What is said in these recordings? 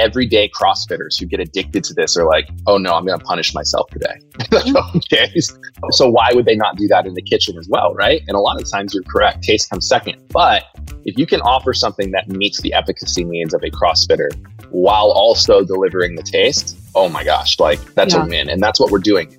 everyday CrossFitters who get addicted to this are like, oh no, I'm going to punish myself today. Mm-hmm. okay. So why would they not do that in the kitchen as well? Right. And a lot of times you're correct. Taste comes second. But if you can offer something that meets the efficacy needs of a CrossFitter while also delivering the taste, oh my gosh, like that's yeah. a win. And that's what we're doing.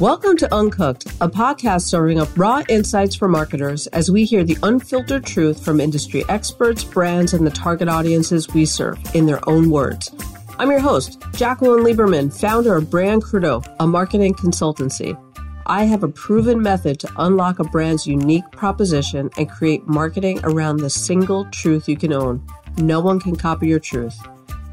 Welcome to Uncooked, a podcast serving up raw insights for marketers as we hear the unfiltered truth from industry experts, brands, and the target audiences we serve in their own words. I'm your host, Jacqueline Lieberman, founder of Brand Crudo, a marketing consultancy. I have a proven method to unlock a brand's unique proposition and create marketing around the single truth you can own. No one can copy your truth.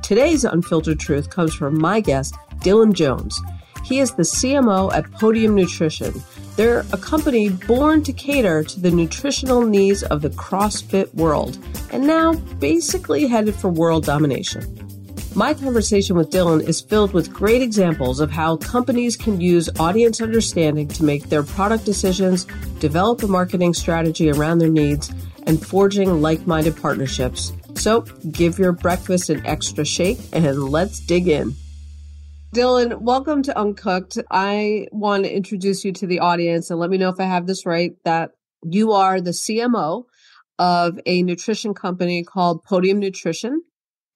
Today's unfiltered truth comes from my guest, Dylan Jones. He is the CMO at Podium Nutrition. They're a company born to cater to the nutritional needs of the CrossFit world and now basically headed for world domination. My conversation with Dylan is filled with great examples of how companies can use audience understanding to make their product decisions, develop a marketing strategy around their needs, and forging like minded partnerships. So give your breakfast an extra shake and let's dig in. Dylan, welcome to Uncooked. I want to introduce you to the audience and let me know if I have this right that you are the CMO of a nutrition company called Podium Nutrition.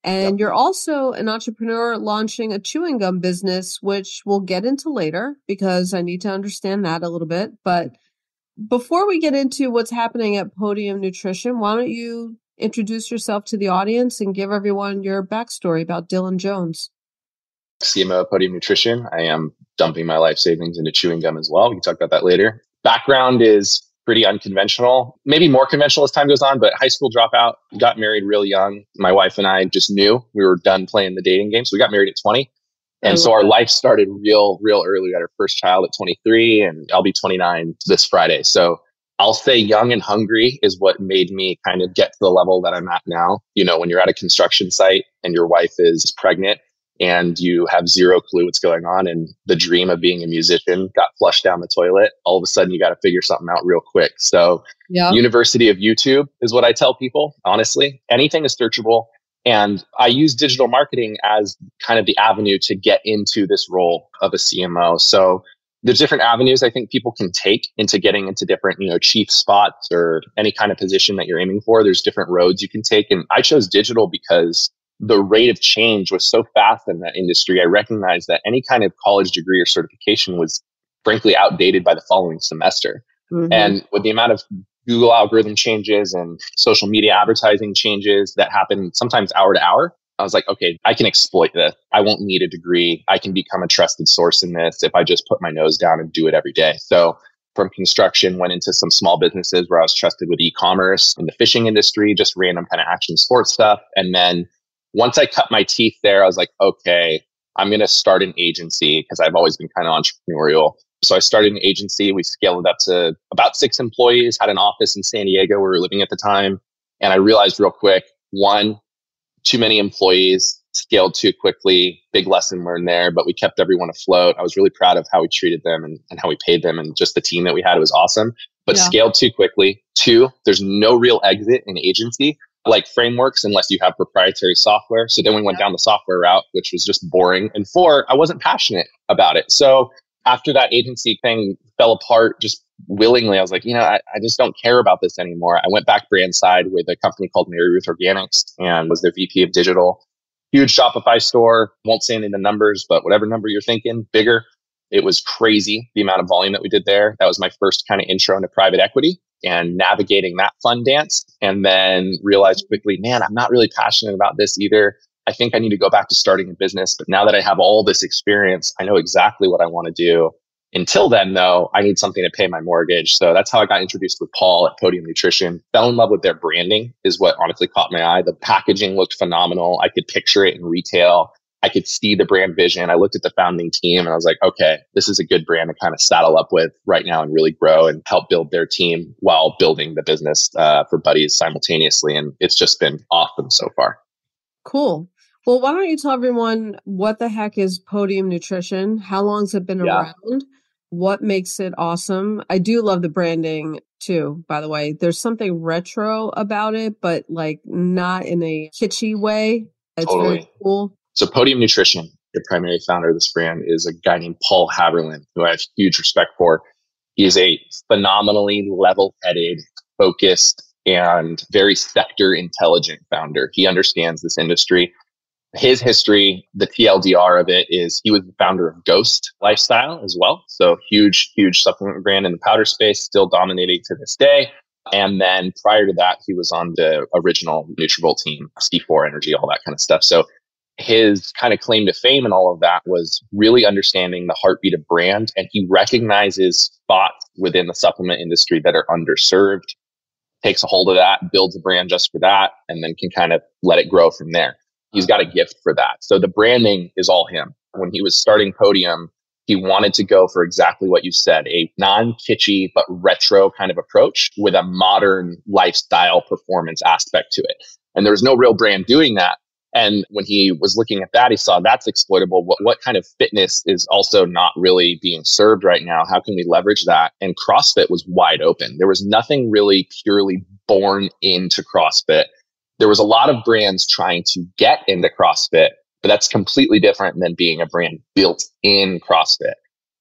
And yep. you're also an entrepreneur launching a chewing gum business, which we'll get into later because I need to understand that a little bit. But mm-hmm. before we get into what's happening at Podium Nutrition, why don't you introduce yourself to the audience and give everyone your backstory about Dylan Jones? CMO of Podium Nutrition. I am dumping my life savings into chewing gum as well. We can talk about that later. Background is pretty unconventional, maybe more conventional as time goes on, but high school dropout, got married real young. My wife and I just knew we were done playing the dating game. So we got married at 20. And so oh. our life started real, real early. We got our first child at 23, and I'll be 29 this Friday. So I'll say young and hungry is what made me kind of get to the level that I'm at now. You know, when you're at a construction site and your wife is pregnant, and you have zero clue what's going on and the dream of being a musician got flushed down the toilet all of a sudden you got to figure something out real quick. So yeah. university of youtube is what i tell people honestly. Anything is searchable and i use digital marketing as kind of the avenue to get into this role of a cmo so there's different avenues i think people can take into getting into different you know chief spots or any kind of position that you're aiming for there's different roads you can take and i chose digital because the rate of change was so fast in that industry, I recognized that any kind of college degree or certification was frankly outdated by the following semester. Mm-hmm. And with the amount of Google algorithm changes and social media advertising changes that happen sometimes hour to hour, I was like, okay, I can exploit this. I won't need a degree. I can become a trusted source in this if I just put my nose down and do it every day. So from construction, went into some small businesses where I was trusted with e-commerce in the fishing industry, just random kind of action sports stuff. And then once I cut my teeth there, I was like, okay, I'm going to start an agency because I've always been kind of entrepreneurial. So I started an agency. We scaled it up to about six employees, had an office in San Diego where we were living at the time. And I realized real quick one, too many employees, scaled too quickly. Big lesson learned there, but we kept everyone afloat. I was really proud of how we treated them and, and how we paid them and just the team that we had. It was awesome, but yeah. scaled too quickly. Two, there's no real exit in agency like frameworks unless you have proprietary software. So then we went down the software route, which was just boring. And four, I wasn't passionate about it. So after that agency thing fell apart just willingly, I was like, you know, I, I just don't care about this anymore. I went back brand side with a company called MaryRuth Organics and was their VP of digital. Huge Shopify store. Won't say any of the numbers, but whatever number you're thinking, bigger. It was crazy the amount of volume that we did there. That was my first kind of intro into private equity and navigating that fun dance and then realized quickly, man, I'm not really passionate about this either. I think I need to go back to starting a business. But now that I have all this experience, I know exactly what I want to do. Until then, though, I need something to pay my mortgage. So that's how I got introduced with Paul at Podium Nutrition. Fell in love with their branding, is what honestly caught my eye. The packaging looked phenomenal. I could picture it in retail. I could see the brand vision. I looked at the founding team and I was like, okay, this is a good brand to kind of saddle up with right now and really grow and help build their team while building the business uh, for buddies simultaneously. And it's just been awesome so far. Cool. Well, why don't you tell everyone what the heck is Podium Nutrition? How long's it been yeah. around? What makes it awesome? I do love the branding too, by the way. There's something retro about it, but like not in a kitschy way It's totally. cool. So Podium Nutrition, the primary founder of this brand, is a guy named Paul Haberlin, who I have huge respect for. He is a phenomenally level-headed, focused, and very sector intelligent founder. He understands this industry. His history, the TLDR of it is he was the founder of Ghost Lifestyle as well. So huge, huge supplement brand in the powder space, still dominating to this day. And then prior to that, he was on the original Nutrabolt team, C4 Energy, all that kind of stuff. So his kind of claim to fame and all of that was really understanding the heartbeat of brand. And he recognizes spots within the supplement industry that are underserved, takes a hold of that, builds a brand just for that, and then can kind of let it grow from there. He's got a gift for that. So the branding is all him. When he was starting Podium, he wanted to go for exactly what you said, a non kitschy but retro kind of approach with a modern lifestyle performance aspect to it. And there was no real brand doing that. And when he was looking at that, he saw that's exploitable. What, what kind of fitness is also not really being served right now? How can we leverage that? And CrossFit was wide open. There was nothing really purely born into CrossFit. There was a lot of brands trying to get into CrossFit, but that's completely different than being a brand built in CrossFit.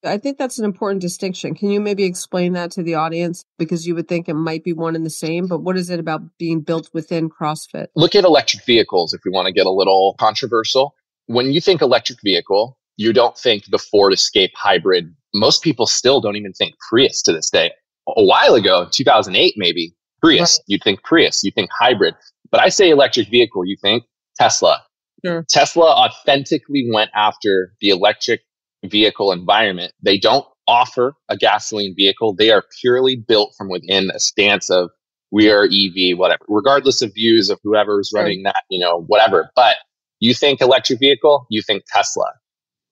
I think that's an important distinction. Can you maybe explain that to the audience? Because you would think it might be one and the same, but what is it about being built within CrossFit? Look at electric vehicles if we want to get a little controversial. When you think electric vehicle, you don't think the Ford Escape hybrid. Most people still don't even think Prius to this day. A while ago, 2008 maybe, Prius, right. you'd think Prius, you think hybrid. But I say electric vehicle, you think Tesla, Sure. Tesla authentically went after the electric vehicle environment. They don't offer a gasoline vehicle. They are purely built from within a stance of we are EV, whatever, regardless of views of whoever's running that, you know, whatever. But you think electric vehicle, you think Tesla.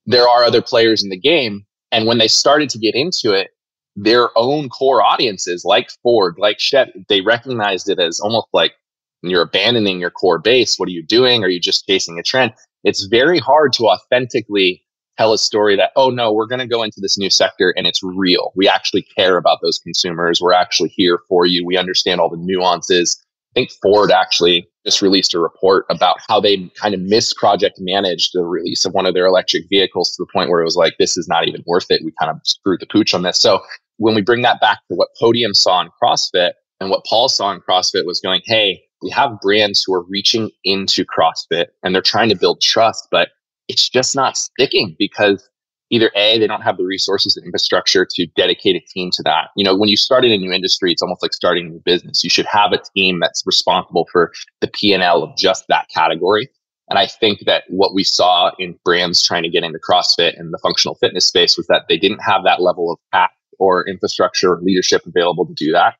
There are other players in the game. And when they started to get into it, their own core audiences like Ford, like Chevy, they recognized it as almost like you're abandoning your core base, what are you doing? Are you just chasing a trend? It's very hard to authentically tell a story that, oh no, we're going to go into this new sector and it's real. We actually care about those consumers. We're actually here for you. We understand all the nuances. I think Ford actually just released a report about how they kind of misproject managed the release of one of their electric vehicles to the point where it was like, this is not even worth it. We kind of screwed the pooch on this. So when we bring that back to what Podium saw in CrossFit and what Paul saw in CrossFit was going, hey, we have brands who are reaching into CrossFit and they're trying to build trust, but it's just not sticking because either A, they don't have the resources and infrastructure to dedicate a team to that. You know, when you start in a new industry, it's almost like starting a new business. You should have a team that's responsible for the P&L of just that category. And I think that what we saw in brands trying to get into CrossFit and the functional fitness space was that they didn't have that level of path or infrastructure or leadership available to do that.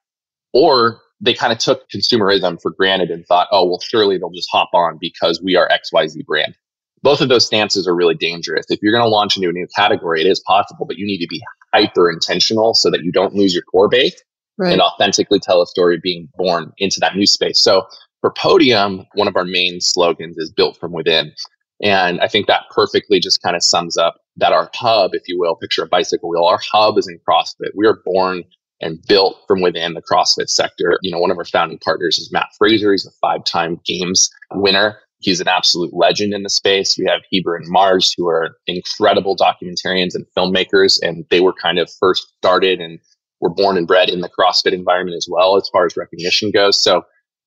Or they kind of took consumerism for granted and thought, oh, well, surely they'll just hop on because we are XYZ brand. Both of those stances are really dangerous. If you're going to launch into a new category, it is possible, but you need to be hyper intentional so that you don't lose your core base right. and authentically tell a story being born into that new space. So for Podium, one of our main slogans is built from within. And I think that perfectly just kind of sums up that our hub, if you will, picture a bicycle wheel, our hub is in CrossFit. We are born and built from within the CrossFit sector. You know, one of our founding partners is Matt Fraser. He's a five time games winner. He's an absolute legend in the space. We have Heber and Mars, who are incredible documentarians and filmmakers, and they were kind of first started and were born and bred in the CrossFit environment as well, as far as recognition goes. So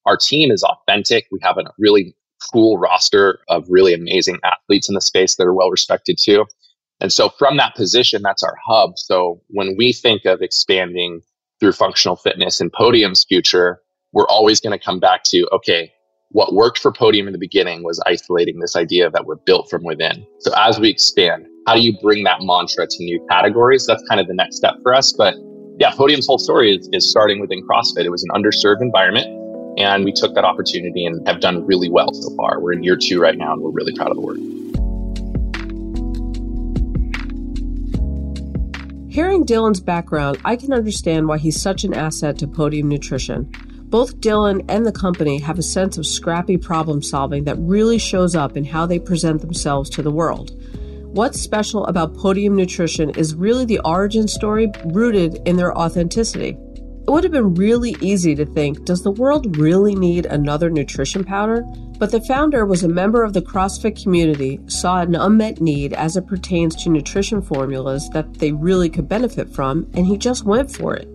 our team is authentic. We have a really cool roster of really amazing athletes in the space that are well respected too. And so from that position, that's our hub. So when we think of expanding through functional fitness and Podium's future, we're always going to come back to, okay, what worked for Podium in the beginning was isolating this idea that we're built from within. So as we expand, how do you bring that mantra to new categories? That's kind of the next step for us. But yeah, Podium's whole story is, is starting within CrossFit. It was an underserved environment. And we took that opportunity and have done really well so far. We're in year two right now, and we're really proud of the work. Hearing Dylan's background, I can understand why he's such an asset to Podium Nutrition. Both Dylan and the company have a sense of scrappy problem solving that really shows up in how they present themselves to the world. What's special about Podium Nutrition is really the origin story rooted in their authenticity. It would have been really easy to think, does the world really need another nutrition powder? But the founder was a member of the CrossFit community, saw an unmet need as it pertains to nutrition formulas that they really could benefit from, and he just went for it.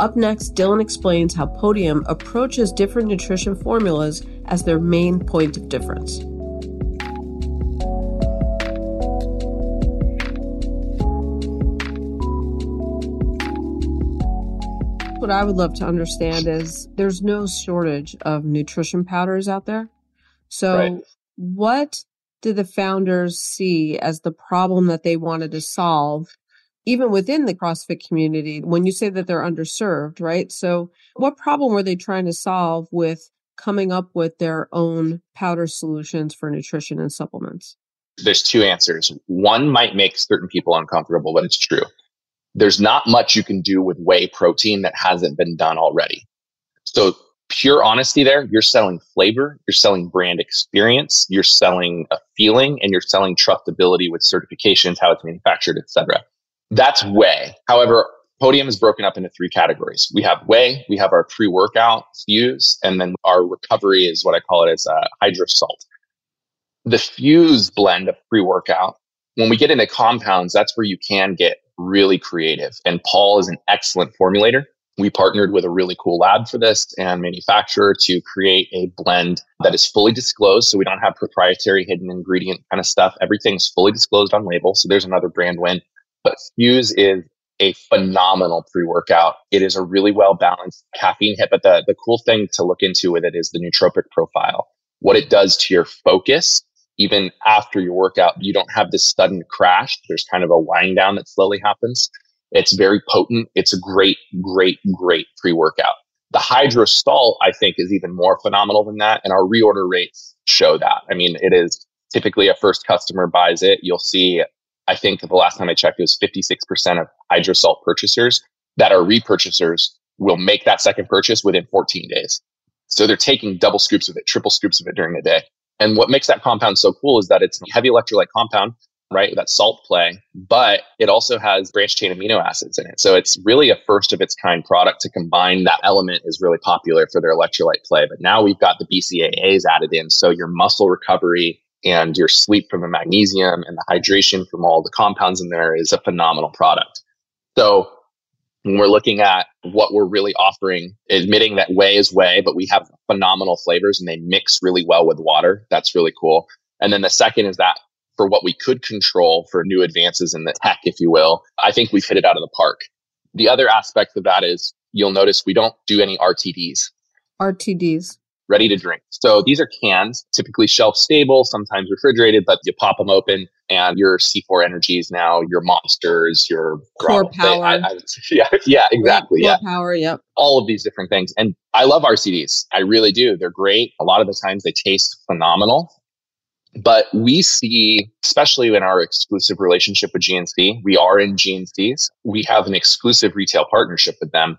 Up next, Dylan explains how Podium approaches different nutrition formulas as their main point of difference. What I would love to understand is there's no shortage of nutrition powders out there. So, right. what did the founders see as the problem that they wanted to solve even within the CrossFit community, when you say that they're underserved, right? So, what problem were they trying to solve with coming up with their own powder solutions for nutrition and supplements? There's two answers. One might make certain people uncomfortable, but it's true. There's not much you can do with whey protein that hasn't been done already. So, pure honesty there, you're selling flavor, you're selling brand experience, you're selling a feeling, and you're selling trustability with certifications, how it's manufactured, etc. That's whey. However, Podium is broken up into three categories. We have whey, we have our pre-workout Fuse, and then our recovery is what I call it as uh, hydrosalt. The Fuse blend of pre-workout, when we get into compounds, that's where you can get really creative. And Paul is an excellent formulator. We partnered with a really cool lab for this and manufacturer to create a blend that is fully disclosed. So we don't have proprietary hidden ingredient kind of stuff. Everything's fully disclosed on label. So there's another brand win. But Fuse is a phenomenal pre-workout. It is a really well balanced caffeine hit, but the, the cool thing to look into with it is the nootropic profile. What it does to your focus, even after your workout, you don't have this sudden crash. There's kind of a wind down that slowly happens. It's very potent. It's a great, great, great pre-workout. The hydrosalt, I think, is even more phenomenal than that. And our reorder rates show that. I mean, it is typically a first customer buys it. You'll see I think the last time I checked, it was 56% of hydrosalt purchasers that are repurchasers will make that second purchase within 14 days. So they're taking double scoops of it, triple scoops of it during the day. And what makes that compound so cool is that it's a heavy electrolyte compound, right? That salt play, but it also has branched chain amino acids in it. So it's really a first of its kind product to combine that element is really popular for their electrolyte play. But now we've got the BCAAs added in. So your muscle recovery and your sleep from the magnesium and the hydration from all the compounds in there is a phenomenal product. So when we're looking at what we're really offering, admitting that whey is whey, but we have phenomenal flavors and they mix really well with water. That's really cool. And then the second is that for what we could control for new advances in the tech, if you will, I think we've hit it out of the park. The other aspect of that is you'll notice we don't do any RTDs. RTDs ready to drink. So these are cans, typically shelf stable, sometimes refrigerated, but you pop them open and your C4 energies now, your monsters, your core power. I, I, yeah, yeah, exactly. Core yeah. power. Yep. All of these different things. And I love RTDs. I really do. They're great. A lot of the times they taste phenomenal. But we see, especially in our exclusive relationship with GNC, we are in GNCs. We have an exclusive retail partnership with them.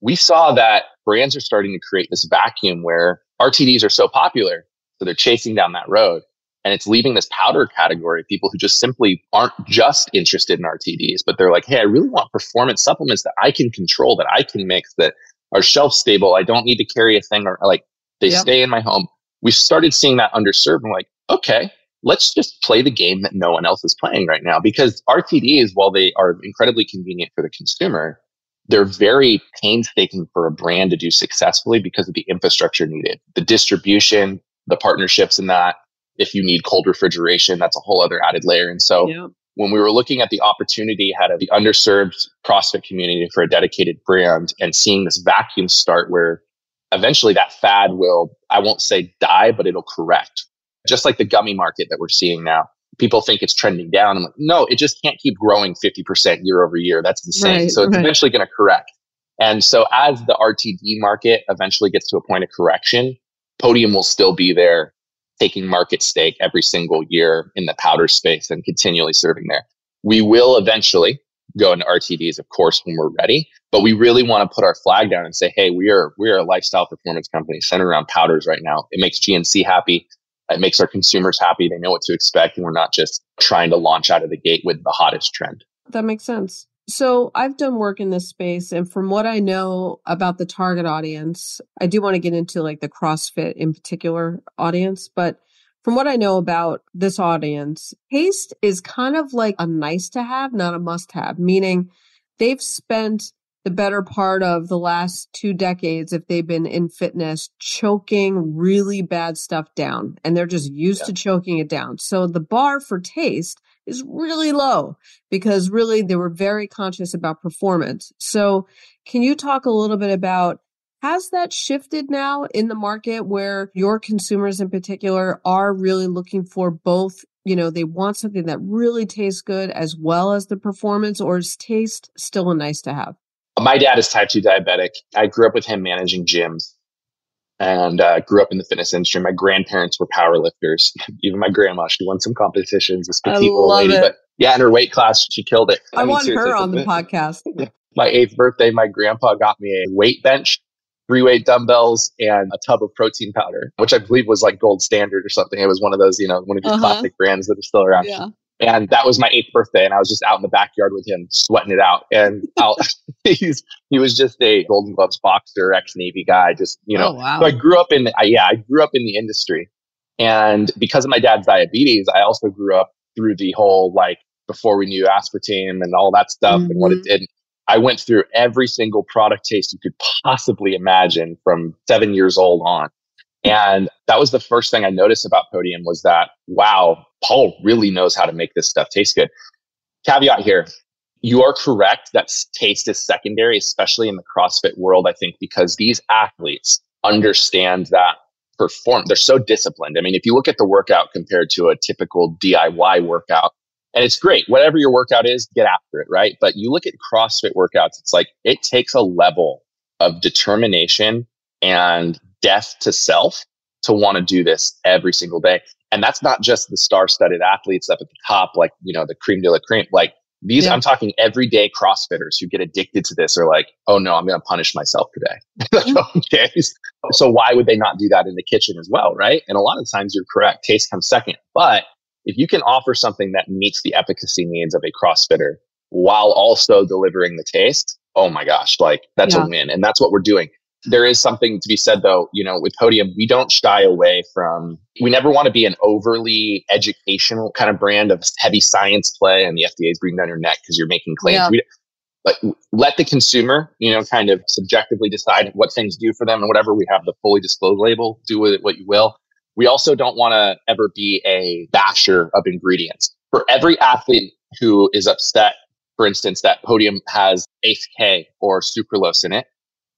We saw that brands are starting to create this vacuum where RTDs are so popular. So they're chasing down that road. And it's leaving this powder category, of people who just simply aren't just interested in RTDs, but they're like, hey, I really want performance supplements that I can control, that I can mix, that are shelf stable. I don't need to carry a thing or like they yep. stay in my home. We started seeing that underserved. And like, okay, let's just play the game that no one else is playing right now because RTDs, while they are incredibly convenient for the consumer, they're very painstaking for a brand to do successfully because of the infrastructure needed, the distribution, the partnerships in that. If you need cold refrigeration, that's a whole other added layer. And so yeah. when we were looking at the opportunity ahead of the underserved CrossFit community for a dedicated brand and seeing this vacuum start where eventually that fad will, I won't say die, but it'll correct. Just like the gummy market that we're seeing now people think it's trending down. I'm like, no, it just can't keep growing 50% year over year. That's insane. Right, so it's right. eventually going to correct. And so as the RTD market eventually gets to a point of correction, Podium will still be there taking market stake every single year in the powder space and continually serving there. We will eventually go into RTDs, of course, when we're ready, but we really want to put our flag down and say, hey, we are we are a lifestyle performance company centered around powders right now. It makes GNC happy. It makes our consumers happy. They know what to expect, and we're not just trying to launch out of the gate with the hottest trend. That makes sense. So I've done work in this space, and from what I know about the target audience, I do want to get into like the CrossFit in particular audience, but from what I know about this audience, taste is kind of like a nice to have, not a must have, meaning they've spent the better part of the last two decades, if they've been in fitness, choking really bad stuff down and they're just used yeah. to choking it down. So the bar for taste is really low because really they were very conscious about performance. So can you talk a little bit about has that shifted now in the market where your consumers in particular are really looking for both you know they want something that really tastes good as well as the performance or is taste still a nice to have my dad is type 2 diabetic i grew up with him managing gyms and uh, grew up in the fitness industry. My grandparents were power lifters. Even my grandma, she won some competitions. This petite little lady, it. but yeah, in her weight class, she killed it. I, I mean, want her on the podcast. my eighth birthday, my grandpa got me a weight bench, three weight dumbbells, and a tub of protein powder, which I believe was like gold standard or something. It was one of those, you know, one of these uh-huh. classic brands that are still around. Yeah. And that was my eighth birthday, and I was just out in the backyard with him, sweating it out. And he's he was just a Golden Gloves boxer, ex Navy guy. Just you know, oh, wow. so I grew up in I, yeah, I grew up in the industry, and because of my dad's diabetes, I also grew up through the whole like before we knew aspartame and all that stuff mm-hmm. and what it mm-hmm. did. I went through every single product taste you could possibly imagine from seven years old on. And that was the first thing I noticed about Podium was that, wow, Paul really knows how to make this stuff taste good. Caveat here. You are correct that taste is secondary, especially in the CrossFit world, I think, because these athletes understand that perform. They're so disciplined. I mean, if you look at the workout compared to a typical DIY workout, and it's great, whatever your workout is, get after it, right? But you look at CrossFit workouts, it's like it takes a level of determination and death to self to want to do this every single day. And that's not just the star studded athletes up at the top, like, you know, the cream de la cream. Like these, yeah. I'm talking everyday CrossFitters who get addicted to this are like, oh no, I'm going to punish myself today. Mm. okay. So why would they not do that in the kitchen as well? Right. And a lot of times you're correct. Taste comes second. But if you can offer something that meets the efficacy needs of a CrossFitter while also delivering the taste, oh my gosh, like that's yeah. a win. And that's what we're doing there is something to be said though you know with podium we don't shy away from we never want to be an overly educational kind of brand of heavy science play and the fda is breathing down your neck because you're making claims. Yeah. we, but let the consumer you know kind of subjectively decide what things do for them and whatever we have the fully disclosed label do with it what you will. We also don't want to ever be a basher of ingredients. For every athlete who is upset for instance that podium has ace k or sucralose in it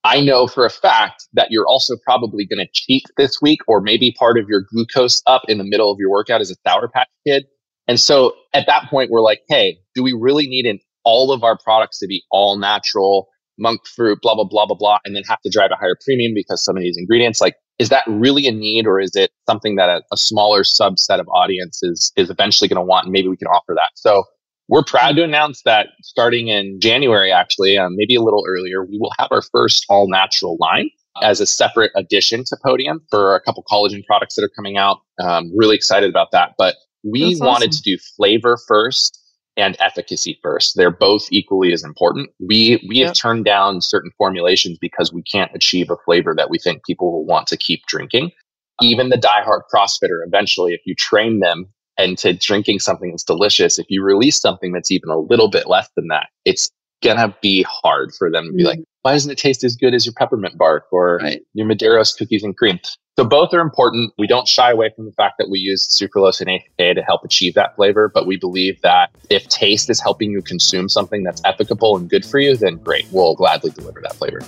I know for a fact that you're also probably going to cheat this week, or maybe part of your glucose up in the middle of your workout as a Sour Patch Kid. And so at that point, we're like, hey, do we really need in all of our products to be all natural, monk fruit, blah, blah, blah, blah, blah, and then have to drive a higher premium because some of these ingredients, like, is that really a need or is it something that a, a smaller subset of audiences is eventually going to want? And maybe we can offer that. So we're proud to announce that starting in January, actually, um, maybe a little earlier, we will have our first all natural line as a separate addition to Podium for a couple collagen products that are coming out. Um, really excited about that. But we That's wanted awesome. to do flavor first and efficacy first. They're both equally as important. We we yep. have turned down certain formulations because we can't achieve a flavor that we think people will want to keep drinking. Even the diehard CrossFitter, eventually, if you train them and to drinking something that's delicious, if you release something that's even a little bit less than that, it's gonna be hard for them to be mm like, why doesn't it taste as good as your peppermint bark or right. your Medeiros cookies and cream? So both are important. We don't shy away from the fact that we use sucralose and AHA to help achieve that flavor, but we believe that if taste is helping you consume something that's ethical and good for you, then great, we'll gladly deliver that flavor.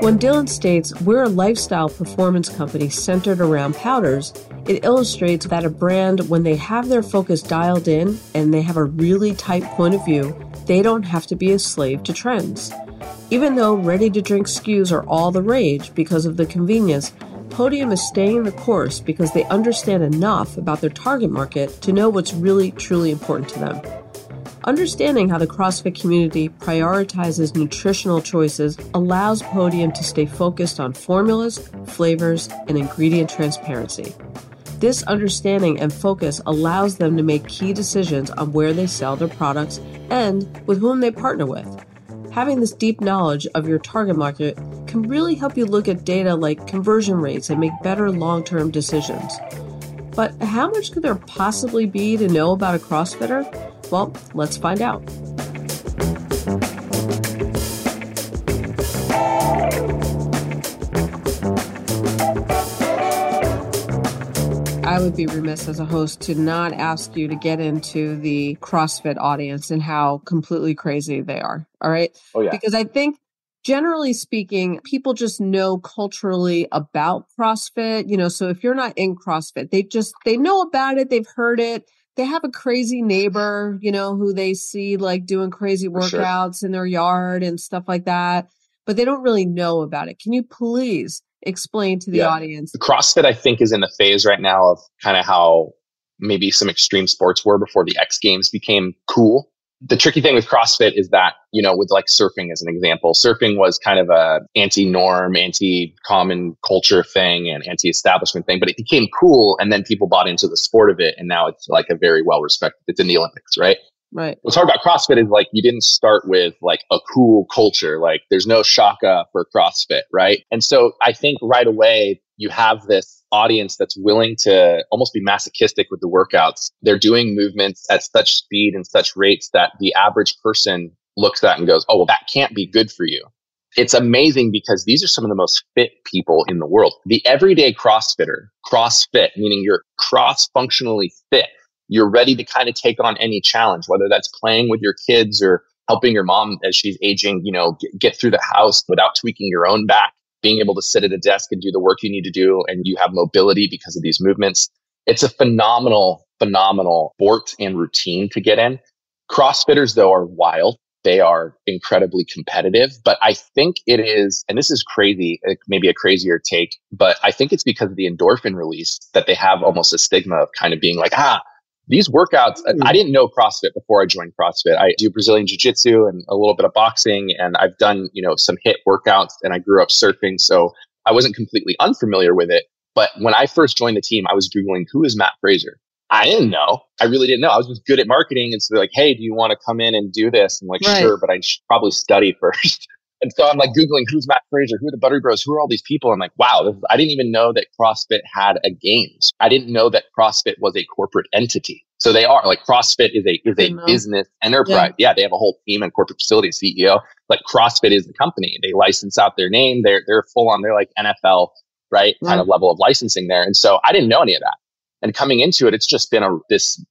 When Dylan states we're a lifestyle performance company centered around powders, it illustrates that a brand, when they have their focus dialed in and they have a really tight point of view, they don't have to be a slave to trends. Even though ready to drink SKUs are all the rage because of the convenience, Podium is staying the course because they understand enough about their target market to know what's really truly important to them. Understanding how the CrossFit community prioritizes nutritional choices allows Podium to stay focused on formulas, flavors, and ingredient transparency. This understanding and focus allows them to make key decisions on where they sell their products and with whom they partner with. Having this deep knowledge of your target market can really help you look at data like conversion rates and make better long term decisions. But how much could there possibly be to know about a CrossFitter? Well, let's find out. I would be remiss as a host to not ask you to get into the CrossFit audience and how completely crazy they are. All right. Oh, yeah. Because I think generally speaking, people just know culturally about CrossFit. You know, so if you're not in CrossFit, they just, they know about it, they've heard it. They have a crazy neighbor, you know, who they see like doing crazy workouts sure. in their yard and stuff like that, but they don't really know about it. Can you please explain to the yeah. audience? CrossFit, I think, is in the phase right now of kind of how maybe some extreme sports were before the X Games became cool the tricky thing with CrossFit is that, you know, with like surfing as an example, surfing was kind of a anti-norm, anti-common culture thing and anti-establishment thing, but it became cool and then people bought into the sport of it and now it's like a very well respected. It's in the Olympics, right? Right. What's hard about CrossFit is like you didn't start with like a cool culture. Like there's no shaka for CrossFit, right? And so I think right away you have this audience that's willing to almost be masochistic with the workouts. They're doing movements at such speed and such rates that the average person looks at and goes, Oh, well, that can't be good for you. It's amazing because these are some of the most fit people in the world. The everyday CrossFitter, CrossFit, meaning you're cross functionally fit. You're ready to kind of take on any challenge, whether that's playing with your kids or helping your mom as she's aging, you know, get, get through the house without tweaking your own back being able to sit at a desk and do the work you need to do and you have mobility because of these movements. It's a phenomenal, phenomenal sport and routine to get in. CrossFitters, though, are wild. They are incredibly competitive, but I think it is, and this is crazy, maybe a crazier take, but I think it's because of the endorphin release that they have almost a stigma of kind of being like, ah, these workouts, mm. I didn't know CrossFit before I joined CrossFit. I do Brazilian Jiu Jitsu and a little bit of boxing, and I've done, you know, some HIIT workouts and I grew up surfing. So I wasn't completely unfamiliar with it. But when I first joined the team, I was Googling, who is Matt Fraser? I didn't know. I really didn't know. I was just good at marketing. And so they're like, hey, do you want to come in and do this? I'm like, right. sure, but I should probably study first. And so I'm like Googling who's Matt Fraser, who are the Buttery Bros, who are all these people? I'm like, wow, is, I didn't even know that CrossFit had a games. I didn't know that CrossFit was a corporate entity. So they are like CrossFit is a is a business enterprise. Yeah. yeah. they have a whole team and corporate facility CEO. Like CrossFit is the company. They license out their name. They're they're full on. They're like NFL, right? Yeah. Kind of level of licensing there. And so I didn't know any of that. And coming into it, it's just been a this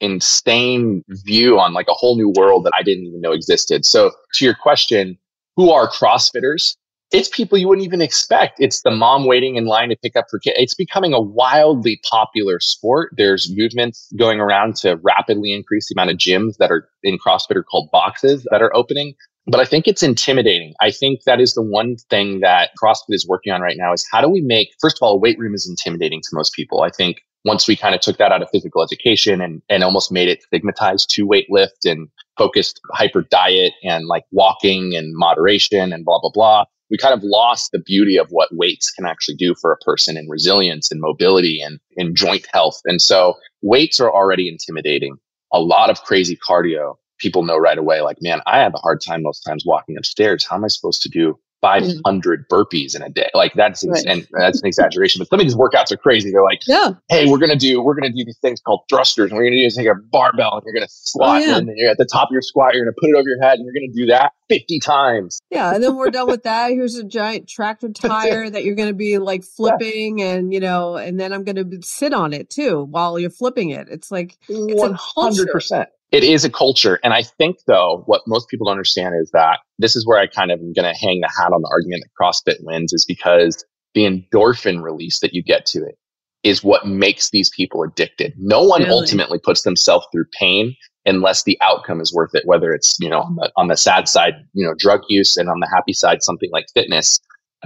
insane view on like a whole new world that I didn't even know existed. So to your question, who are CrossFitters. It's people you wouldn't even expect. It's the mom waiting in line to pick up her kid. It's becoming a wildly popular sport. There's movements going around to rapidly increase the amount of gyms that are in CrossFit are called boxes that are opening. But I think it's intimidating. I think that is the one thing that CrossFit is working on right now is how do we make, first of all, a weight room is intimidating to most people. I think once we kind of took that out of physical education and, and almost made it stigmatized to weight lift and focused hyper diet and like walking and moderation and blah, blah, blah, we kind of lost the beauty of what weights can actually do for a person in resilience and mobility and in joint health. And so weights are already intimidating. A lot of crazy cardio. People know right away, like, man, I have a hard time most times walking upstairs. How am I supposed to do mm-hmm. 500 burpees in a day. Like that's right. and that's an exaggeration, but some of these workouts are crazy. They're like, yeah. hey, we're gonna do we're gonna do these things called thrusters, and we're gonna do take a barbell and you're gonna oh, squat, oh, yeah. and you're at the top of your squat, you're gonna put it over your head, and you're gonna do that 50 times. Yeah, and then we're done with that. Here's a giant tractor tire that you're gonna be like flipping, yeah. and you know, and then I'm gonna sit on it too while you're flipping it. It's like one hundred percent it is a culture. And I think though, what most people don't understand is that this is where I kind of am going to hang the hat on the argument that CrossFit wins is because the endorphin release that you get to it is what makes these people addicted. No one really? ultimately puts themselves through pain unless the outcome is worth it, whether it's, you know, on the, on the sad side, you know, drug use and on the happy side, something like fitness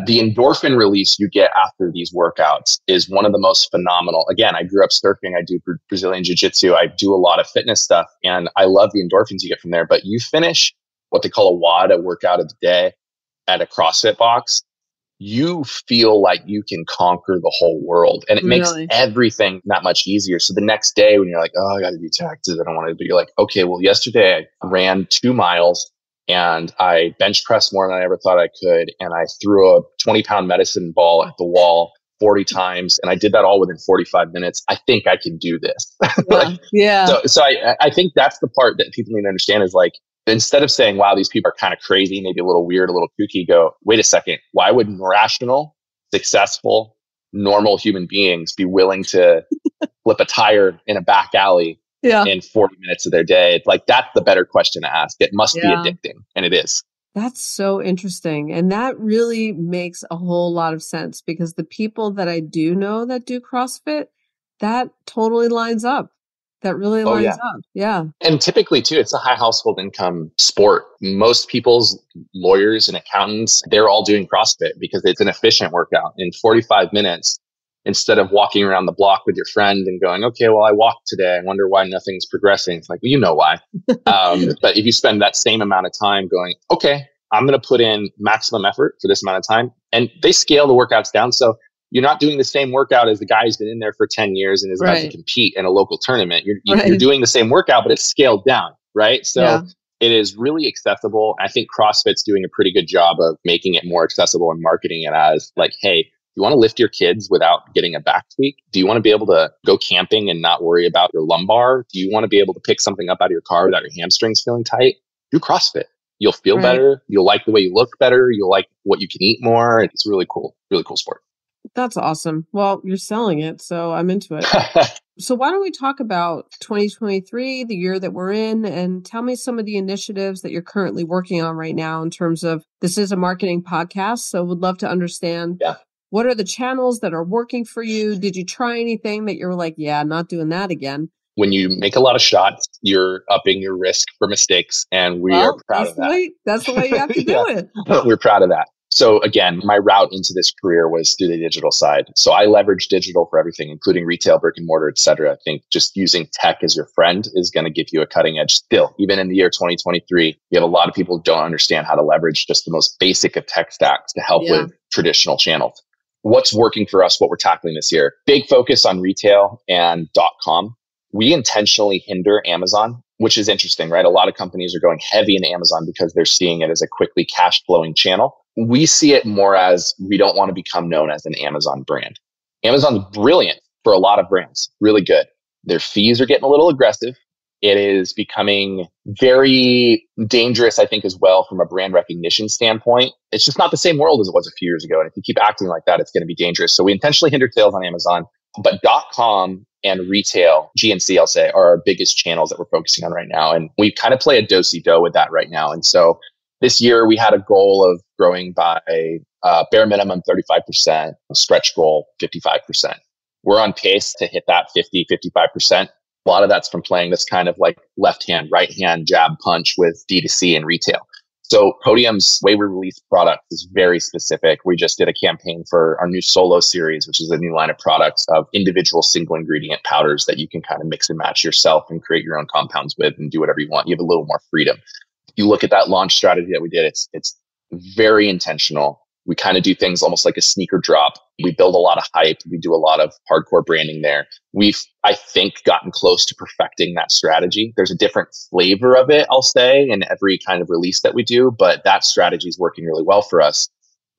the endorphin release you get after these workouts is one of the most phenomenal. Again, I grew up surfing. I do Brazilian jiu jitsu. I do a lot of fitness stuff and I love the endorphins you get from there. But you finish what they call a WOD, a workout of the day at a CrossFit box. you feel like you can conquer the whole world and it makes Really? everything that much easier. So the next day when you're like, oh, I got to do taxes, I don't want to, but you're like, okay, well, yesterday I ran two miles and I bench pressed more than I ever thought I could. And I threw a 20 pound medicine ball at the wall 40 times and I did that all within 45 minutes. I think I can do this. Like, yeah. so, so I, I think that's the part that people need to understand is like, instead of saying, wow, these people are kind of crazy, maybe a little weird, a little kooky, go, wait a second. Why would rational, successful, normal human beings be willing to flip a tire in a back alley yeah. in 40 minutes of their day? Like, that's the better question to ask. It must Yeah. be addicting. And it is. That's so interesting. And that really makes a whole lot of sense because the people that I do know that do CrossFit, that totally lines up. That really Oh, lines yeah. up. Yeah. And typically, too, it's a high household income sport. Most people's lawyers and accountants, they're all doing CrossFit because it's an efficient workout in 45 minutes instead of walking around the block with your friend and going, okay, well, I walked today. I wonder why nothing's progressing. It's like, well, you know why. um, but if you spend that same amount of time going, okay, I'm going to put in maximum effort for this amount of time, and they scale the workouts down. So you're not doing the same workout as the guy who's been in there for 10 years and is about to compete in a local tournament. You're, you- Right. you're doing the same workout, but it's scaled down, right? So Yeah. it is really accessible. I think CrossFit's doing a pretty good job of making it more accessible and marketing it as like, hey, you want to lift your kids without getting a back tweak? Do you want to be able to go camping and not worry about your lumbar? Do you want to be able to pick something up out of your car without your hamstrings feeling tight? Do CrossFit. You'll feel Right. better. You'll like the way you look better. You'll like what you can eat more. It's really cool. Really cool sport. That's awesome. Well, you're selling it, so I'm into it. So why don't we talk about 2023, the year that we're in, and tell me some of the initiatives that you're currently working on right now in terms of this is a marketing podcast, so would love to understand Yeah. What are the channels that are working for you? Did you try anything that you're like, yeah, not doing that again? when you make a lot of shots, you're upping your risk for mistakes, and we well, are proud that's of the that. way that's the way you have to do Yeah. it. We're proud of that. So again, my route into this career was through the digital side. So I leverage digital for everything, including retail, brick and mortar, et cetera. I think just using tech as your friend is going to give you a cutting edge still. Even in the year 2023, you have a lot of people who don't understand how to leverage just the most basic of tech stacks to help Yeah. with traditional channels. What's working for us, what we're tackling this year? Big focus on retail and dot com. We intentionally hinder Amazon, which is interesting, right? A lot of companies are going heavy in Amazon because they're seeing it as a quickly cash flowing channel. We see it more as we don't want to become known as an Amazon brand. Amazon's brilliant for a lot of brands, really good. Their fees are getting a little aggressive. It is becoming very dangerous, I think, as well from a brand recognition standpoint. It's just not the same world as it was a few years ago. And if you keep acting like that, it's going to be dangerous. So we intentionally hindered sales on Amazon, but .com and retail, GNC, I'll say, are our biggest channels that we're focusing on right now. And we kind of play a do-si-do with that right now. And so this year we had a goal of growing by uh, bare minimum 35%, stretch goal 55%. We're on pace to hit that 50, 55%. A lot of that's from playing this kind of like left hand, right hand jab punch with D2C and retail. So Podium's way we release products is very specific. We just did a campaign for our new solo series, which is a new line of products of individual single ingredient powders that you can kind of mix and match yourself and create your own compounds with and do whatever you want. You have a little more freedom. You look at that launch strategy that we did, it's it's very intentional. We kind of do things almost like a sneaker drop. We build a lot of hype. We do a lot of hardcore branding there. We've, I think, gotten close to perfecting that strategy. There's a different flavor of it, I'll say, in every kind of release that we do, but that strategy is working really well for us.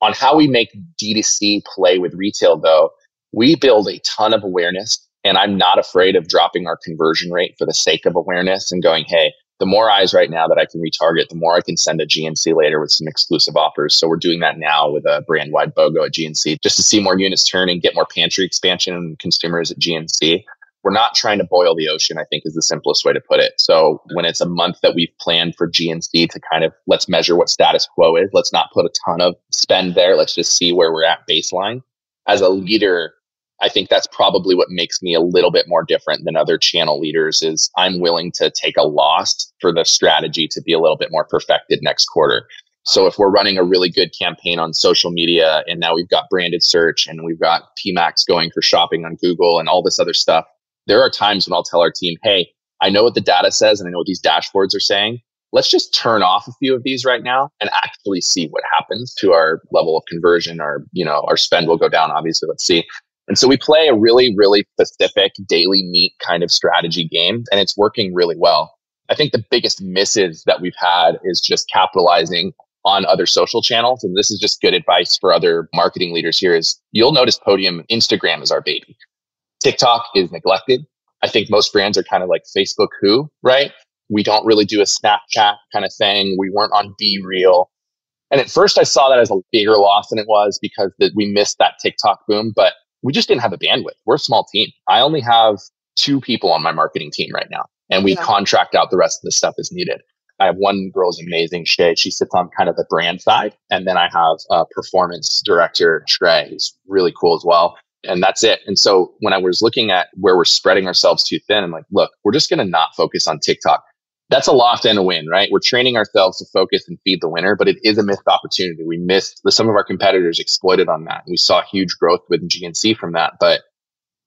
On how we make D2C play with retail, though, we build a ton of awareness. And I'm not afraid of dropping our conversion rate for the sake of awareness and going, hey, the more eyes right now that I can retarget, the more I can send a GNC later with some exclusive offers. So we're doing that now with a brand wide BOGO at GNC just to see more units turn and get more pantry expansion and consumers at GNC. We're not trying to boil the ocean, I think is the simplest way to put it. So when it's a month that we've planned for GNC to kind of let's measure what status quo is, let's not put a ton of spend there. Let's just see where we're at baseline. As a leader, I think that's probably what makes me a little bit more different than other channel leaders is I'm willing to take a loss for the strategy to be a little bit more perfected next quarter. So if we're running a really good campaign on social media and now we've got branded search and we've got PMAX going for shopping on Google and all this other stuff, there are times when I'll tell our team, hey, I know what the data says and I know what these dashboards are saying. let's just turn off a few of these right now and actually see what happens to our level of conversion. Our, you know, our spend will go down, obviously. Let's see. And so we play a really, really specific daily meet kind of strategy game, and it's working really well. I think the biggest misses that we've had is just capitalizing on other social channels. And this is just good advice for other marketing leaders here is you'll notice Podium Instagram is our baby. TikTok is neglected. I think most brands are kind of like Facebook who, right? We don't really do a Snapchat kind of thing. We weren't on BeReal. And at first I saw that as a bigger loss than it was because that we missed that TikTok boom, but we just didn't have a bandwidth. We're a small team. I only have two people on my marketing team right now and we yeah. contract out the rest of the stuff as needed. I have one girl's amazing, Shay. She sits on kind of the brand side. And then I have a performance director, Trey, who's really cool as well. And that's it. And so when I was looking at where we're spreading ourselves too thin, I'm like, look, we're just going to not focus on TikTok. That's a loss and a win, right? We're training ourselves to focus and feed the winner, but it is a missed opportunity. We missed some of our competitors exploited on that. And we saw huge growth with GNC from that. But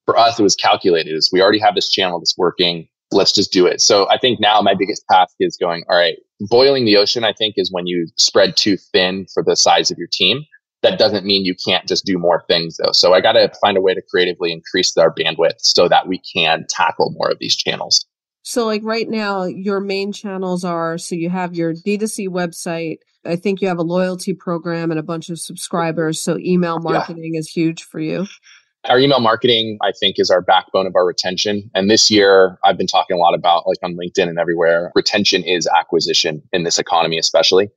for us, it was calculated. Is we already have this channel that's working let's just do it. So I think now my biggest task is going, all right, boiling the ocean, I think is when you spread too thin for the size of your team. That doesn't mean you can't just do more things though. So I got to find a way to creatively increase our bandwidth so that we can tackle more of these channels. So like right now, your main channels are, so you have your D2C website. I think you have a loyalty program and a bunch of subscribers. So email marketing yeah. is huge for you. Our email marketing, I think, is our backbone of our retention. And this year, I've been talking a lot about, like on LinkedIn and everywhere, retention is acquisition in this economy, especially.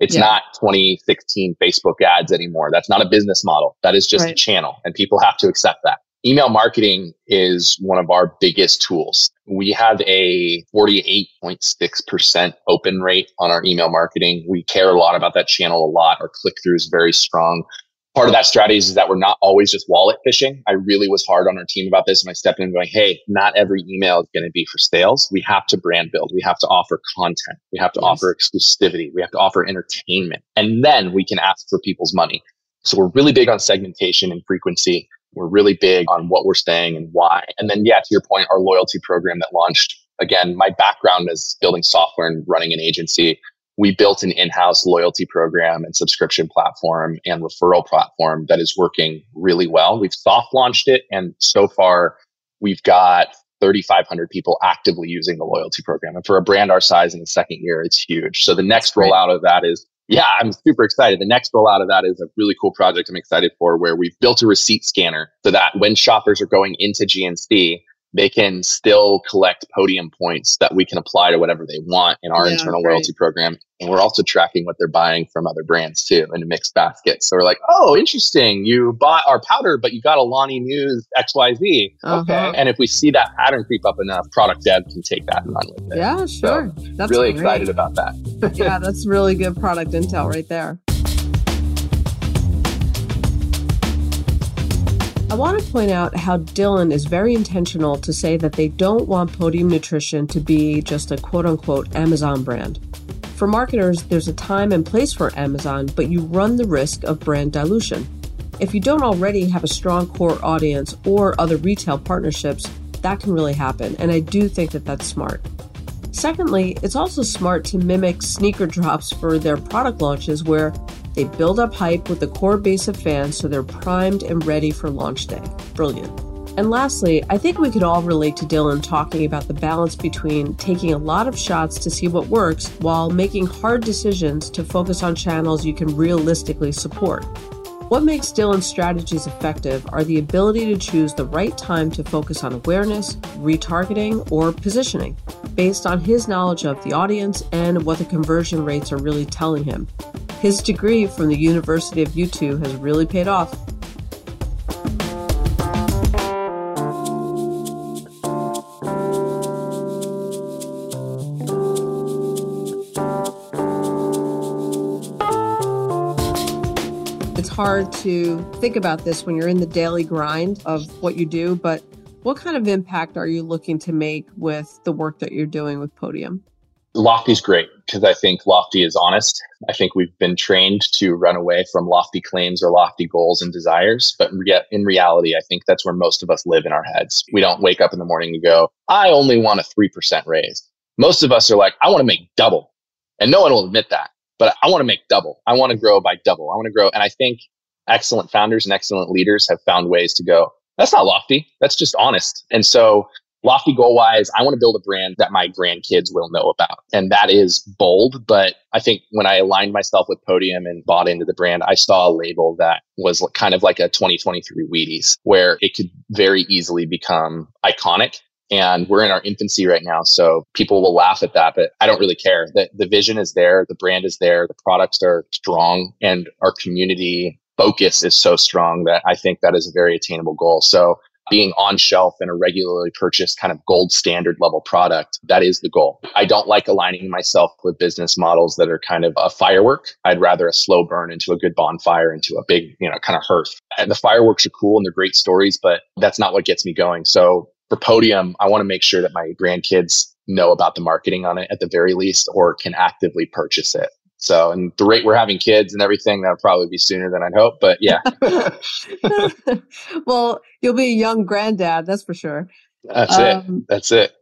It's yeah. not 2016 Facebook ads anymore. That's not a business model. That is just right. a channel, and people have to accept that. Email marketing is one of our biggest tools. We have a 48.6% open rate on our email marketing. We care a lot about that channel a lot. Our click through is very strong part of that strategy is that we're not always just wallet fishing. I really was hard on our team about this. And I stepped in going, hey, not every email is going to be for sales. We have to brand build. We have to offer content. We have to yes. offer exclusivity. We have to offer entertainment. And then we can ask for people's money. So we're really big on segmentation and frequency. We're really big on what we're saying and why. And then, yeah, to your point, our loyalty program that launched. Again, my background is building software and running an agency we built an in-house loyalty program and subscription platform and referral platform that is working really well. We've soft launched it and so far we've got 3,500 people actively using the loyalty program. And for a brand our size in the second year, it's huge. So the next rollout of that is, yeah, I'm super excited. The next rollout of that is a really cool project I'm excited for where we've built a receipt scanner so that when shoppers are going into GNC, they can still collect podium points that we can apply to whatever they want in our yeah, internal great. loyalty program. And we're also tracking what they're buying from other brands too in a mixed basket. So we're like, oh, interesting. You bought our powder, but you got Alani Nu's XYZ. Uh-huh. Okay. And if we see that pattern creep up enough, product dev can take that and run with it. Yeah, sure. So that's really great. excited about that. yeah, that's really good product intel right there. I want to point out how Dylan is very intentional to say that they don't want Podium Nutrition to be just a quote unquote Amazon brand. For marketers, there's a time and place for Amazon, but you run the risk of brand dilution. If you don't already have a strong core audience or other retail partnerships, that can really happen, and I do think that that's smart. Secondly, it's also smart to mimic sneaker drops for their product launches where they build up hype with the core base of fans so they're primed and ready for launch day. Brilliant. And lastly, I think we could all relate to Dylan talking about the balance between taking a lot of shots to see what works while making hard decisions to focus on channels you can realistically support. What makes Dylan's strategies effective are the ability to choose the right time to focus on awareness, retargeting, or positioning, based on his knowledge of the audience and what the conversion rates are really telling him. His degree from the University of Utah has really paid off. Hard to think about this when you're in the daily grind of what you do, but what kind of impact are you looking to make with the work that you're doing with Podium? Lofty's great because I think Lofty is honest. I think we've been trained to run away from lofty claims or lofty goals and desires. But yet, in reality, I think that's where most of us live in our heads. We don't wake up in the morning and go, I only want a 3% raise. Most of us are like, I want to make double. And no one will admit that. But I want to make double. I want to grow by double. I want to grow. And I think excellent founders and excellent leaders have found ways to go, that's not lofty. That's just honest. And so lofty goal wise, I want to build a brand that my grandkids will know about. And that is bold. But I think when I aligned myself with Podium and bought into the brand, I saw a label that was kind of like a 2023 Wheaties, where it could very easily become iconic. And we're in our infancy right now. So people will laugh at that, but I don't really care. The, the vision is there. The brand is there. The products are strong and our community focus is so strong that I think that is a very attainable goal. So being on shelf and a regularly purchased kind of gold standard level product, that is the goal. I don't like aligning myself with business models that are kind of a firework. I'd rather a slow burn into a good bonfire, into a big, you know, kind of hearth. And the fireworks are cool and they're great stories, but that's not what gets me going. So for Podium, I want to make sure that my grandkids know about the marketing on it at the very least or can actively purchase it. So, and the rate we're having kids and everything, that'll probably be sooner than I'd hope. But yeah. well, you'll be a young granddad, that's for sure. That's um, it. That's it.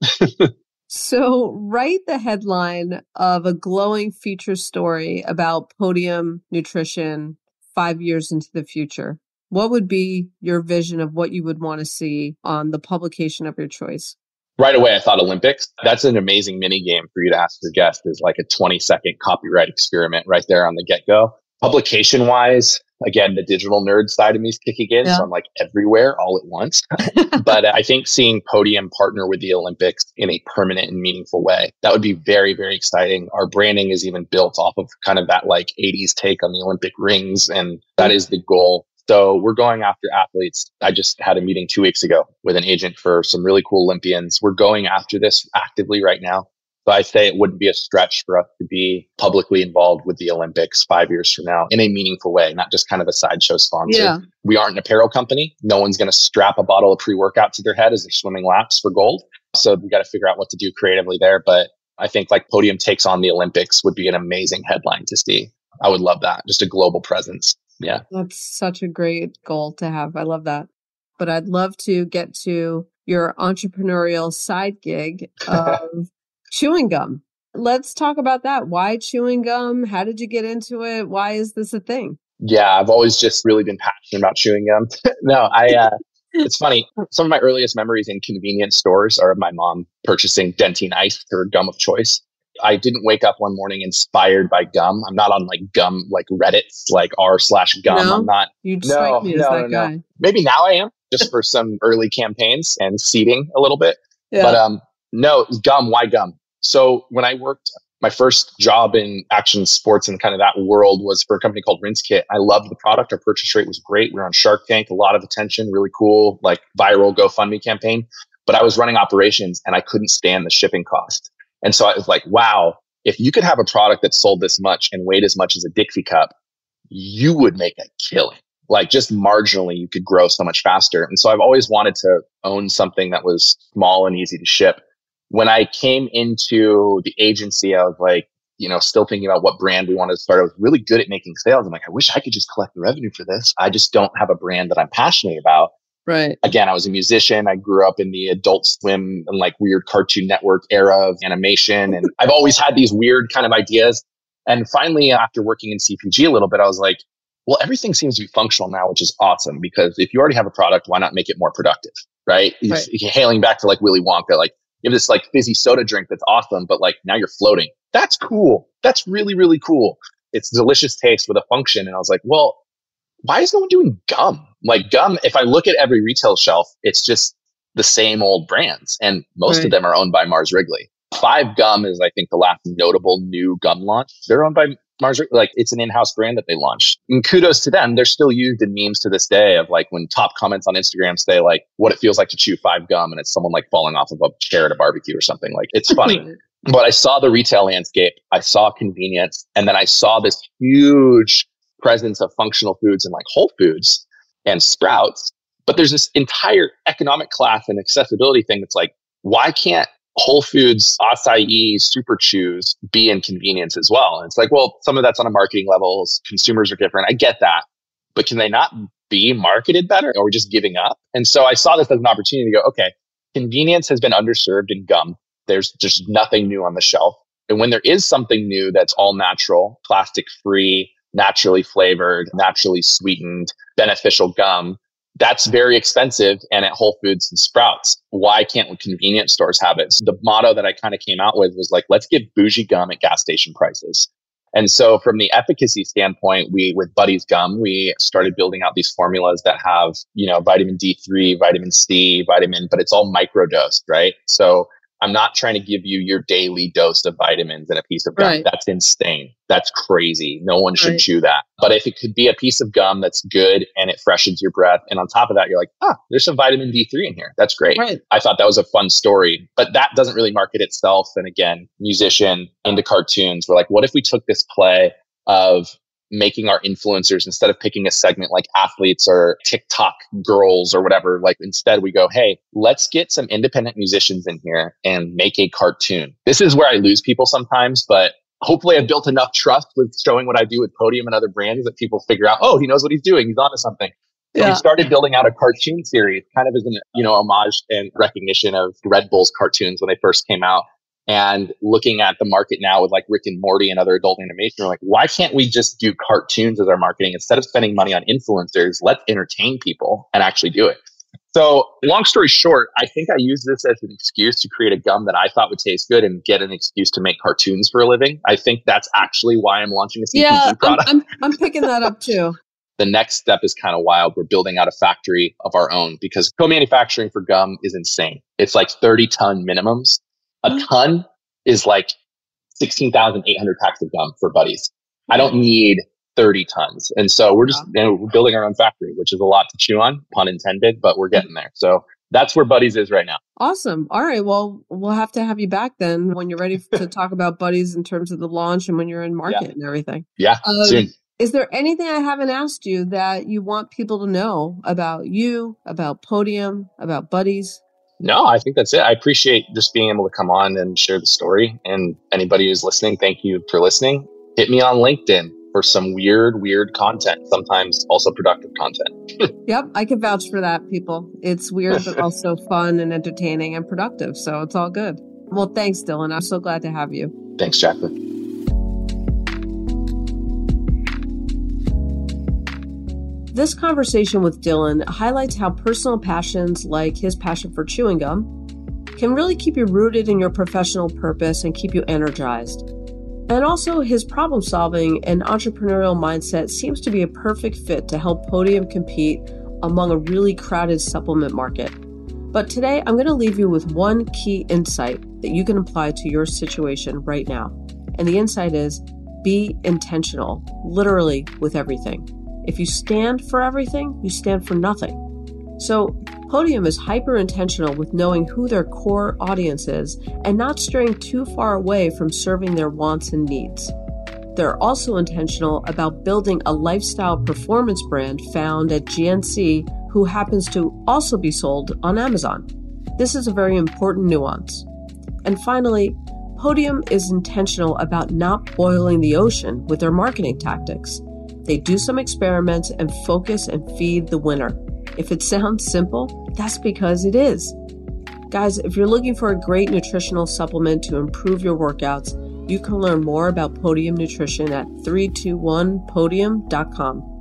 so, write the headline of a glowing future story about podium nutrition five years into the future. What would be your vision of what you would want to see on the publication of your choice? Right away I thought Olympics. That's an amazing mini game for you to ask your guest is like a 20 second copyright experiment right there on the get go. Publication wise, again, the digital nerd side of me is kicking in. Yeah. So I'm like everywhere all at once. but I think seeing Podium partner with the Olympics in a permanent and meaningful way, that would be very, very exciting. Our branding is even built off of kind of that like 80s take on the Olympic rings. And that is the goal so we're going after athletes. I just had a meeting two weeks ago with an agent for some really cool Olympians. We're going after this actively right now. So I say it wouldn't be a stretch for us to be publicly involved with the Olympics five years from now in a meaningful way, not just kind of a sideshow sponsor. Yeah. We aren't an apparel company. No one's going to strap a bottle of pre-workout to their head as they're swimming laps for gold. So we got to figure out what to do creatively there. But I think like podium takes on the Olympics would be an amazing headline to see. I would love that. Just a global presence. Yeah. That's such a great goal to have. I love that. But I'd love to get to your entrepreneurial side gig of chewing gum. Let's talk about that. Why chewing gum? How did you get into it? Why is this a thing? Yeah, I've always just really been passionate about chewing gum. no, I, uh, it's funny. Some of my earliest memories in convenience stores are of my mom purchasing Dentyne Ice, her gum of choice. I didn't wake up one morning inspired by gum. I'm not on like gum, like Reddit's like r slash gum. No, I'm not. You no, me no, no, no. Maybe now I am just for some early campaigns and seeding a little bit. Yeah. But um, no, gum. Why gum? So when I worked, my first job in action sports and kind of that world was for a company called RinseKit. I loved the product. Our purchase rate was great. We were on Shark Tank, a lot of attention, really cool, like viral GoFundMe campaign. But I was running operations and I couldn't stand the shipping cost. And so I was like, wow, if you could have a product that sold this much and weighed as much as a Dixie cup, you would make a killing. Like just marginally, you could grow so much faster. And so I've always wanted to own something that was small and easy to ship. When I came into the agency, I was like, you know, still thinking about what brand we wanted to start. I was really good at making sales. I'm like, I wish I could just collect the revenue for this. I just don't have a brand that I'm passionate about. Right. Again, I was a musician. I grew up in the adult swim and like weird cartoon network era of animation. And I've always had these weird kind of ideas. And finally, after working in CPG a little bit, I was like, well, everything seems to be functional now, which is awesome because if you already have a product, why not make it more productive? Right. right. Hailing back to like Willy Wonka, like you have this like fizzy soda drink that's awesome, but like now you're floating. That's cool. That's really, really cool. It's delicious taste with a function. And I was like, well, why is no one doing gum? Like gum, if I look at every retail shelf, it's just the same old brands, and most right. of them are owned by Mars Wrigley. Five Gum is, I think, the last notable new gum launch. They're owned by Mars, like it's an in-house brand that they launched. And kudos to them. They're still used in memes to this day of like when top comments on Instagram say like what it feels like to chew five gum and it's someone like falling off of a chair at a barbecue or something. Like it's funny. but I saw the retail landscape. I saw convenience and then I saw this huge presence of functional foods and like Whole Foods and Sprouts. But there's this entire economic class and accessibility thing that's like, why can't Whole Foods, acai, super chews be in convenience as well? And it's like, well, some of that's on a marketing level. Consumers are different. I get that. But can they not be marketed better? Or are we just giving up? And so I saw this as an opportunity to go, okay, convenience has been underserved in gum. There's just nothing new on the shelf. And when there is something new that's all natural, plastic free, naturally flavored, naturally sweetened, beneficial gum, that's mm-hmm. very expensive and at Whole Foods and Sprouts. Why can't convenience stores have it? So the motto that I kind of came out with was like, let's give bougie gum at gas station prices. And so from the efficacy standpoint, we with Buddies gum, we started building out these formulas that have, you know, vitamin D3, vitamin C, vitamin, but it's all microdosed, right? So I'm not trying to give you your daily dose of vitamins and a piece of gum. Right. That's insane. That's crazy. No one should right. chew that. But if it could be a piece of gum that's good and it freshens your breath, and on top of that, you're like, ah, there's some vitamin D3 in here. That's great. Right. I thought that was a fun story, but that doesn't really market itself. And again, musician into cartoons. We're like, what if we took this play of making our influencers instead of picking a segment like athletes or TikTok girls or whatever. Like instead we go, Hey, let's get some independent musicians in here and make a cartoon. This is where I lose people sometimes, but hopefully I've built enough trust with showing what I do with Podium and other brands that people figure out, oh, he knows what he's doing. He's onto something. So yeah. we started building out a cartoon series, kind of as an, you know, homage and recognition of Red Bull's cartoons when they first came out and looking at the market now with like Rick and Morty and other adult animation, we're like, why can't we just do cartoons as our marketing instead of spending money on influencers? Let's entertain people and actually do it. So, long story short, I think I used this as an excuse to create a gum that I thought would taste good and get an excuse to make cartoons for a living. I think that's actually why I'm launching a CPG yeah, product. I'm, I'm, I'm picking that up too. the next step is kind of wild. We're building out a factory of our own because co manufacturing for gum is insane. It's like 30 ton minimums. A mm-hmm. ton is like 16,800 packs of gum for buddies. I don't need 30 tons. And so we're just you know, we're building our own factory, which is a lot to chew on, pun intended, but we're getting there. So that's where Buddies is right now. Awesome. All right. Well, we'll have to have you back then when you're ready to talk about Buddies in terms of the launch and when you're in market yeah. and everything. Yeah. Um. Is there anything I haven't asked you that you want people to know about you, about Podium, about Buddies? No, I think that's it. I appreciate just being able to come on and share the story. And anybody who's listening, thank you for listening. Hit me on LinkedIn for some weird, weird content, sometimes also productive content. yep, I can vouch for that, people. It's weird, but also fun and entertaining and productive. So it's all good. Well, thanks, Dylan. I'm so glad to have you. Thanks, Jacqueline. This conversation with Dylan highlights how personal passions like his passion for chewing gum can really keep you rooted in your professional purpose and keep you energized. And also, his problem solving and entrepreneurial mindset seems to be a perfect fit to help Podium compete among a really crowded supplement market. But today, I'm going to leave you with one key insight that you can apply to your situation right now. And the insight is be intentional, literally, with everything. If you stand for everything, you stand for nothing. So, Podium is hyper intentional with knowing who their core audience is and not straying too far away from serving their wants and needs. They're also intentional about building a lifestyle performance brand found at GNC, who happens to also be sold on Amazon. This is a very important nuance. And finally, Podium is intentional about not boiling the ocean with their marketing tactics. They do some experiments and focus and feed the winner. If it sounds simple, that's because it is. Guys, if you're looking for a great nutritional supplement to improve your workouts, you can learn more about Podium Nutrition at 321podium.com.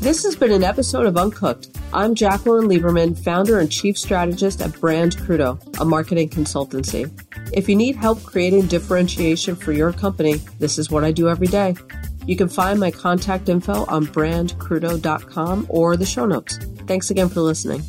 This has been an episode of Uncooked. I'm Jacqueline Lieberman, founder and chief strategist at Brand Crudo, a marketing consultancy. If you need help creating differentiation for your company, this is what I do every day. You can find my contact info on brandcrudo.com or the show notes. Thanks again for listening.